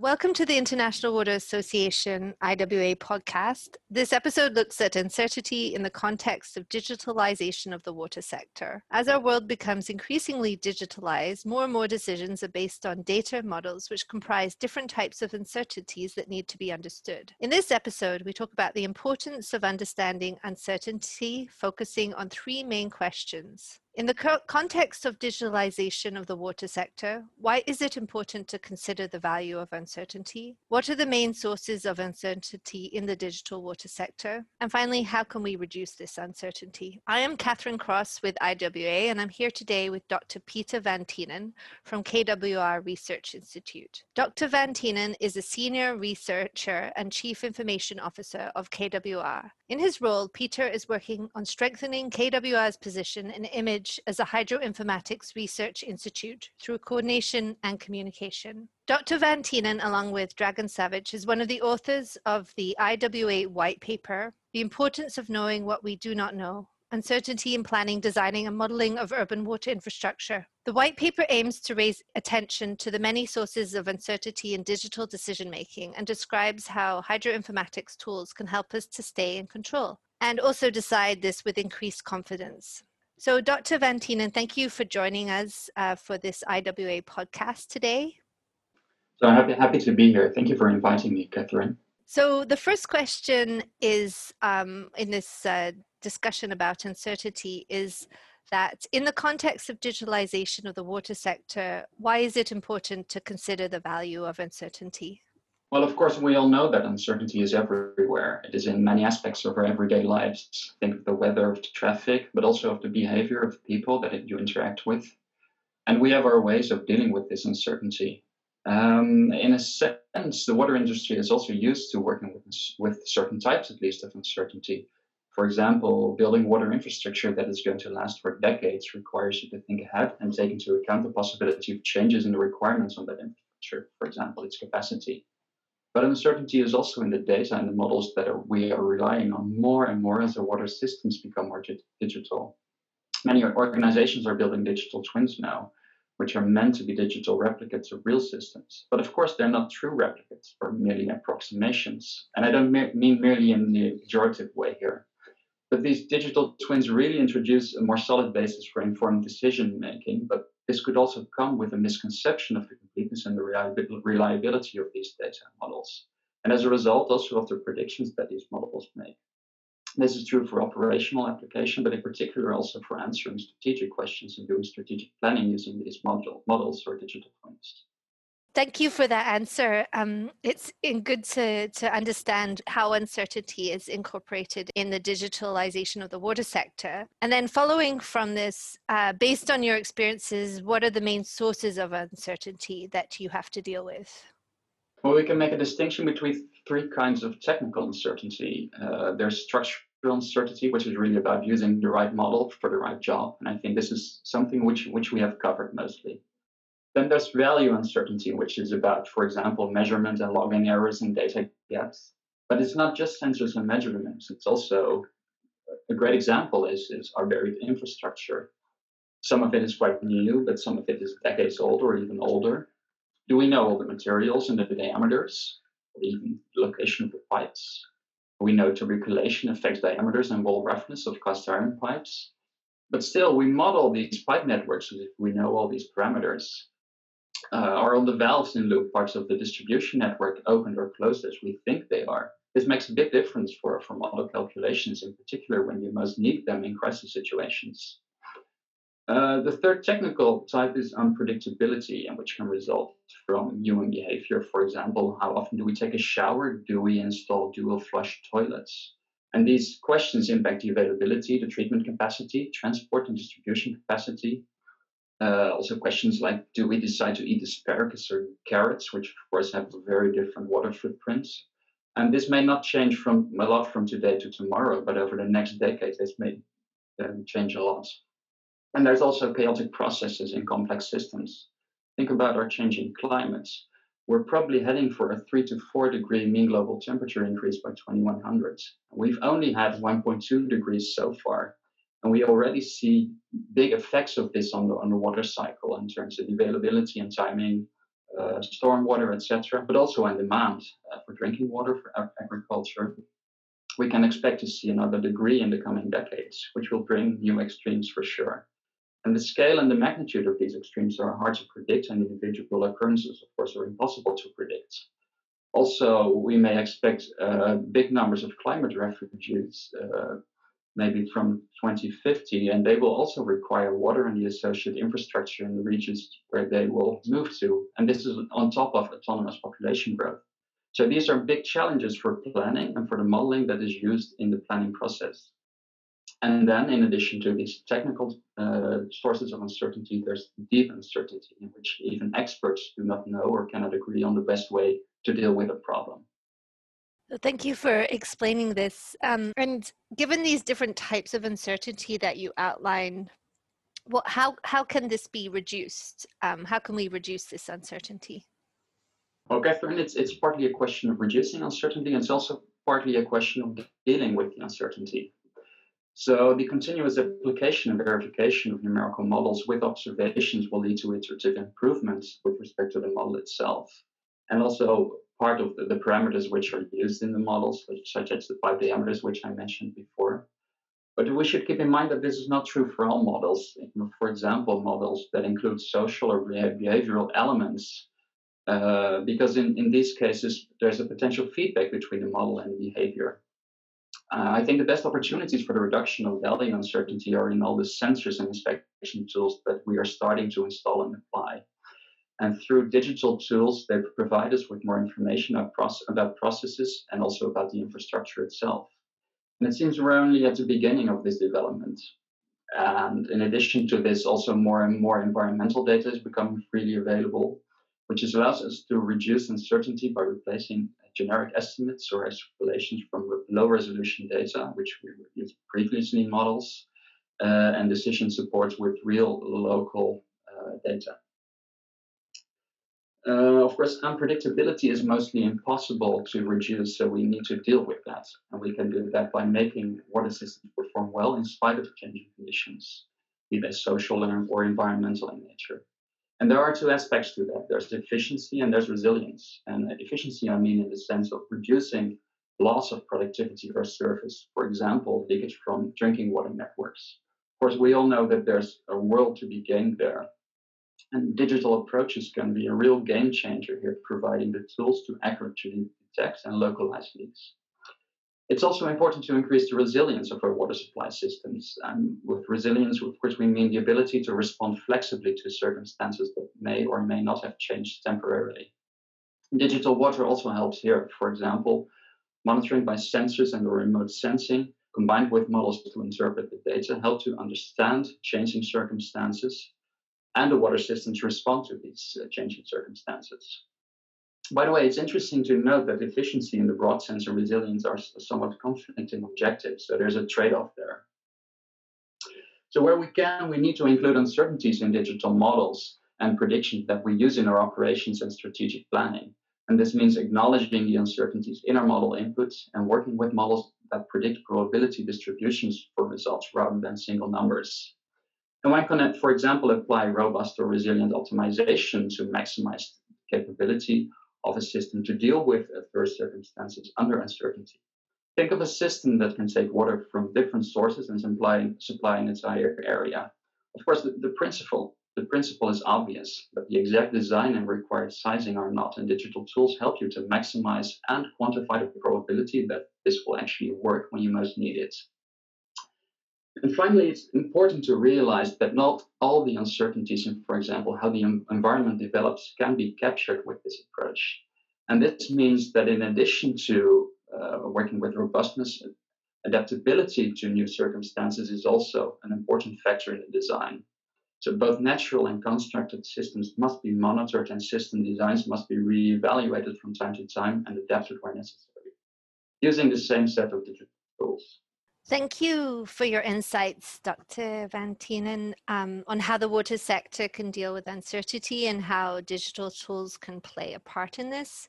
Welcome to the International Water Association IWA podcast. This episode looks at uncertainty in the context of digitalization of the water sector. As our world becomes increasingly digitalized, more and more decisions are based on data models which comprise different types of uncertainties that need to be understood. In this episode, we talk about the importance of understanding uncertainty, focusing on three main questions. In the context of digitalization of the water sector, why is it important to consider the value of uncertainty? What are the main sources of uncertainty in the digital water sector? And finally, how can we reduce this uncertainty? I am Catherine Cross with IWA, and I'm here today with Dr. Peter Van Thienen from KWR Research Institute. Dr. Van Thienen is a senior researcher and chief information officer of KWR. In his role, Peter is working on strengthening KWR's position and image as a hydroinformatics research institute through coordination and communication. Dr. Van Thienen, along with Dragan Savić, is one of the authors of the IWA white paper, The Importance of Knowing What We Do Not Know Uncertainty in Planning, Designing, and Modeling of Urban Water Infrastructure. The white paper aims to raise attention to the many sources of uncertainty in digital decision making and describes how hydroinformatics tools can help us to stay in control and also decide this with increased confidence. So, Dr. Van Thienen, thank you for joining us uh, for this IWA podcast today. So, I'm happy, happy to be here. Thank you for inviting me, Catherine. So, the first question is um, in this uh, discussion about uncertainty is that in the context of digitalization of the water sector, why is it important to consider the value of uncertainty? Well, of course, we all know that uncertainty is everywhere. It is in many aspects of our everyday lives. Think of the weather, of the traffic, but also of the behavior of people that you interact with. And we have our ways of dealing with this uncertainty. Um, in a sense, the water industry is also used to working with, with certain types, at least, of uncertainty. For example, building water infrastructure that is going to last for decades requires you to think ahead and take into account the possibility of changes in the requirements on that infrastructure, for example, its capacity. But uncertainty is also in the data and the models that are, we are relying on more and more as the water systems become more digital. Many organizations are building digital twins now, which are meant to be digital replicates of real systems. But of course, they're not true replicates, or merely approximations. And I don't mean merely in the pejorative way here. But these digital twins really introduce a more solid basis for informed decision making, but this could also come with a misconception of the completeness and the reliability of these data models, and as a result, also of the predictions that these models make. This is true for operational application, but in particular also for answering strategic questions and doing strategic planning using these model, models or digital twins. Thank you for that answer. Um, it's good to, to understand how uncertainty is incorporated in the digitalization of the water sector. And then, following from this, uh, based on your experiences, what are the main sources of uncertainty that you have to deal with? Well, we can make a distinction between three kinds of technical uncertainty. Uh, there's structural uncertainty, which is really about using the right model for the right job. And I think this is something which, which we have covered mostly. Then there's value uncertainty, which is about, for example, measurement and logging errors and data gaps. But it's not just sensors and measurements. It's also a great example is, is our buried infrastructure. Some of it is quite new, but some of it is decades old or even older. Do we know all the materials and the diameters, or even the location of the pipes? We know tuberculation affects diameters and wall roughness of cast iron pipes. But still, we model these pipe networks as if we know all these parameters uh, are all the valves in loop parts of the distribution network opened or closed as we think they are? This makes a big difference for, for model calculations, in particular when you most need them in crisis situations. Uh, the third technical type is unpredictability, and which can result from human behavior. For example, how often do we take a shower? Do we install dual flush toilets? And these questions impact the availability, the treatment capacity, transport and distribution capacity, uh, also questions like, do we decide to eat asparagus or carrots, which of course have very different water footprints? And this may not change from a lot from today to tomorrow, but over the next decade, this may um, change a lot. And there's also chaotic processes in complex systems. Think about our changing climates. We're probably heading for a three to four degree mean global temperature increase by 2100. We've only had 1.2 degrees so far, and we already see big effects of this on the, on the water cycle in terms of availability and timing uh, stormwater, etc., but also on demand uh, for drinking water for agriculture, we can expect to see another degree in the coming decades, which will bring new extremes for sure. And the scale and the magnitude of these extremes are hard to predict, and individual occurrences, of course, are impossible to predict. Also, we may expect uh, big numbers of climate refugees, uh, maybe from 2050, and they will also require water and the associated infrastructure in the regions where they will move to. And this is on top of autonomous population growth. So these are big challenges for planning and for the modeling that is used in the planning process. And then, in addition to these technical uh, sources of uncertainty, there's deep uncertainty in which even experts do not know or cannot agree on the best way to deal with a problem. Thank you for explaining this. Um, and given these different types of uncertainty that you outline, well, how, how can this be reduced? Um, how can we reduce this uncertainty? Well, Catherine, it's, it's partly a question of reducing uncertainty, and it's also partly a question of dealing with the uncertainty. So the continuous application and verification of numerical models with observations will lead to iterative improvements with respect to the model itself. And also part of the, the parameters which are used in the models, such as the five diameters, which I mentioned before. But we should keep in mind that this is not true for all models. For example, models that include social or behavioral elements, uh, because in, in these cases, there's a potential feedback between the model and the behavior. Uh, I think the best opportunities for the reduction of value uncertainty are in all the sensors and inspection tools that we are starting to install and apply. And through digital tools, they provide us with more information about processes and also about the infrastructure itself. And it seems we're only at the beginning of this development. And in addition to this, also more and more environmental data is becoming freely available, which allows us to reduce uncertainty by replacing generic estimates or extrapolations from low resolution data, which we used previously in models, uh, and decision support with real local uh, data. Uh, of course, unpredictability is mostly impossible to reduce, so we need to deal with that. And we can do that by making water systems perform well in spite of changing conditions, be they social or environmental in nature. And there are two aspects to that. There's efficiency and there's resilience. And efficiency, I mean, in the sense of reducing loss of productivity or service. For example, leakage from drinking water networks. Of course, we all know that there's a world to be gained there. And digital approaches can be a real game changer here, providing the tools to accurately detect and localize leaks. It's also important to increase the resilience of our water supply systems. And with resilience, of course, we mean the ability to respond flexibly to circumstances that may or may not have changed temporarily. Digital water also helps here. For example, monitoring by sensors and remote sensing, combined with models to interpret the data, help to understand changing circumstances and the water systems respond to these uh, changing circumstances. By the way, it's interesting to note that efficiency in the broad sense and resilience are somewhat conflicting objectives, so there's a trade off there. So, where we can, we need to include uncertainties in digital models and predictions that we use in our operations and strategic planning. And this means acknowledging the uncertainties in our model inputs and working with models that predict probability distributions for results rather than single numbers. And one can, for example, apply robust or resilient optimization to maximize the capability of a system to deal with adverse circumstances under uncertainty. Think of a system that can take water from different sources and supply, supply an entire area. Of course, the, the principle the principle is obvious, but the exact design and required sizing are not, and digital tools help you to maximize and quantify the probability that this will actually work when you most need it. And finally, it's important to realize that not all the uncertainties in, for example, how the environment develops can be captured with this approach. And this means that in addition to uh, working with robustness, adaptability to new circumstances is also an important factor in the design. So both natural and constructed systems must be monitored and system designs must be re-evaluated from time to time and adapted where necessary, using the same set of digital tools. Thank you for your insights, Dr. Van Thienen, um, on how the water sector can deal with uncertainty and how digital tools can play a part in this.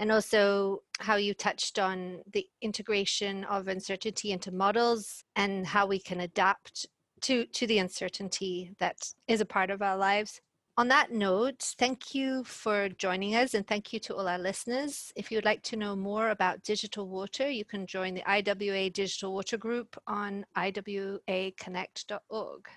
And also how you touched on the integration of uncertainty into models and how we can adapt to, to the uncertainty that is a part of our lives. On that note, thank you for joining us and thank you to all our listeners. If you'd like to know more about digital water, you can join the IWA Digital Water Group on iwaconnect.org.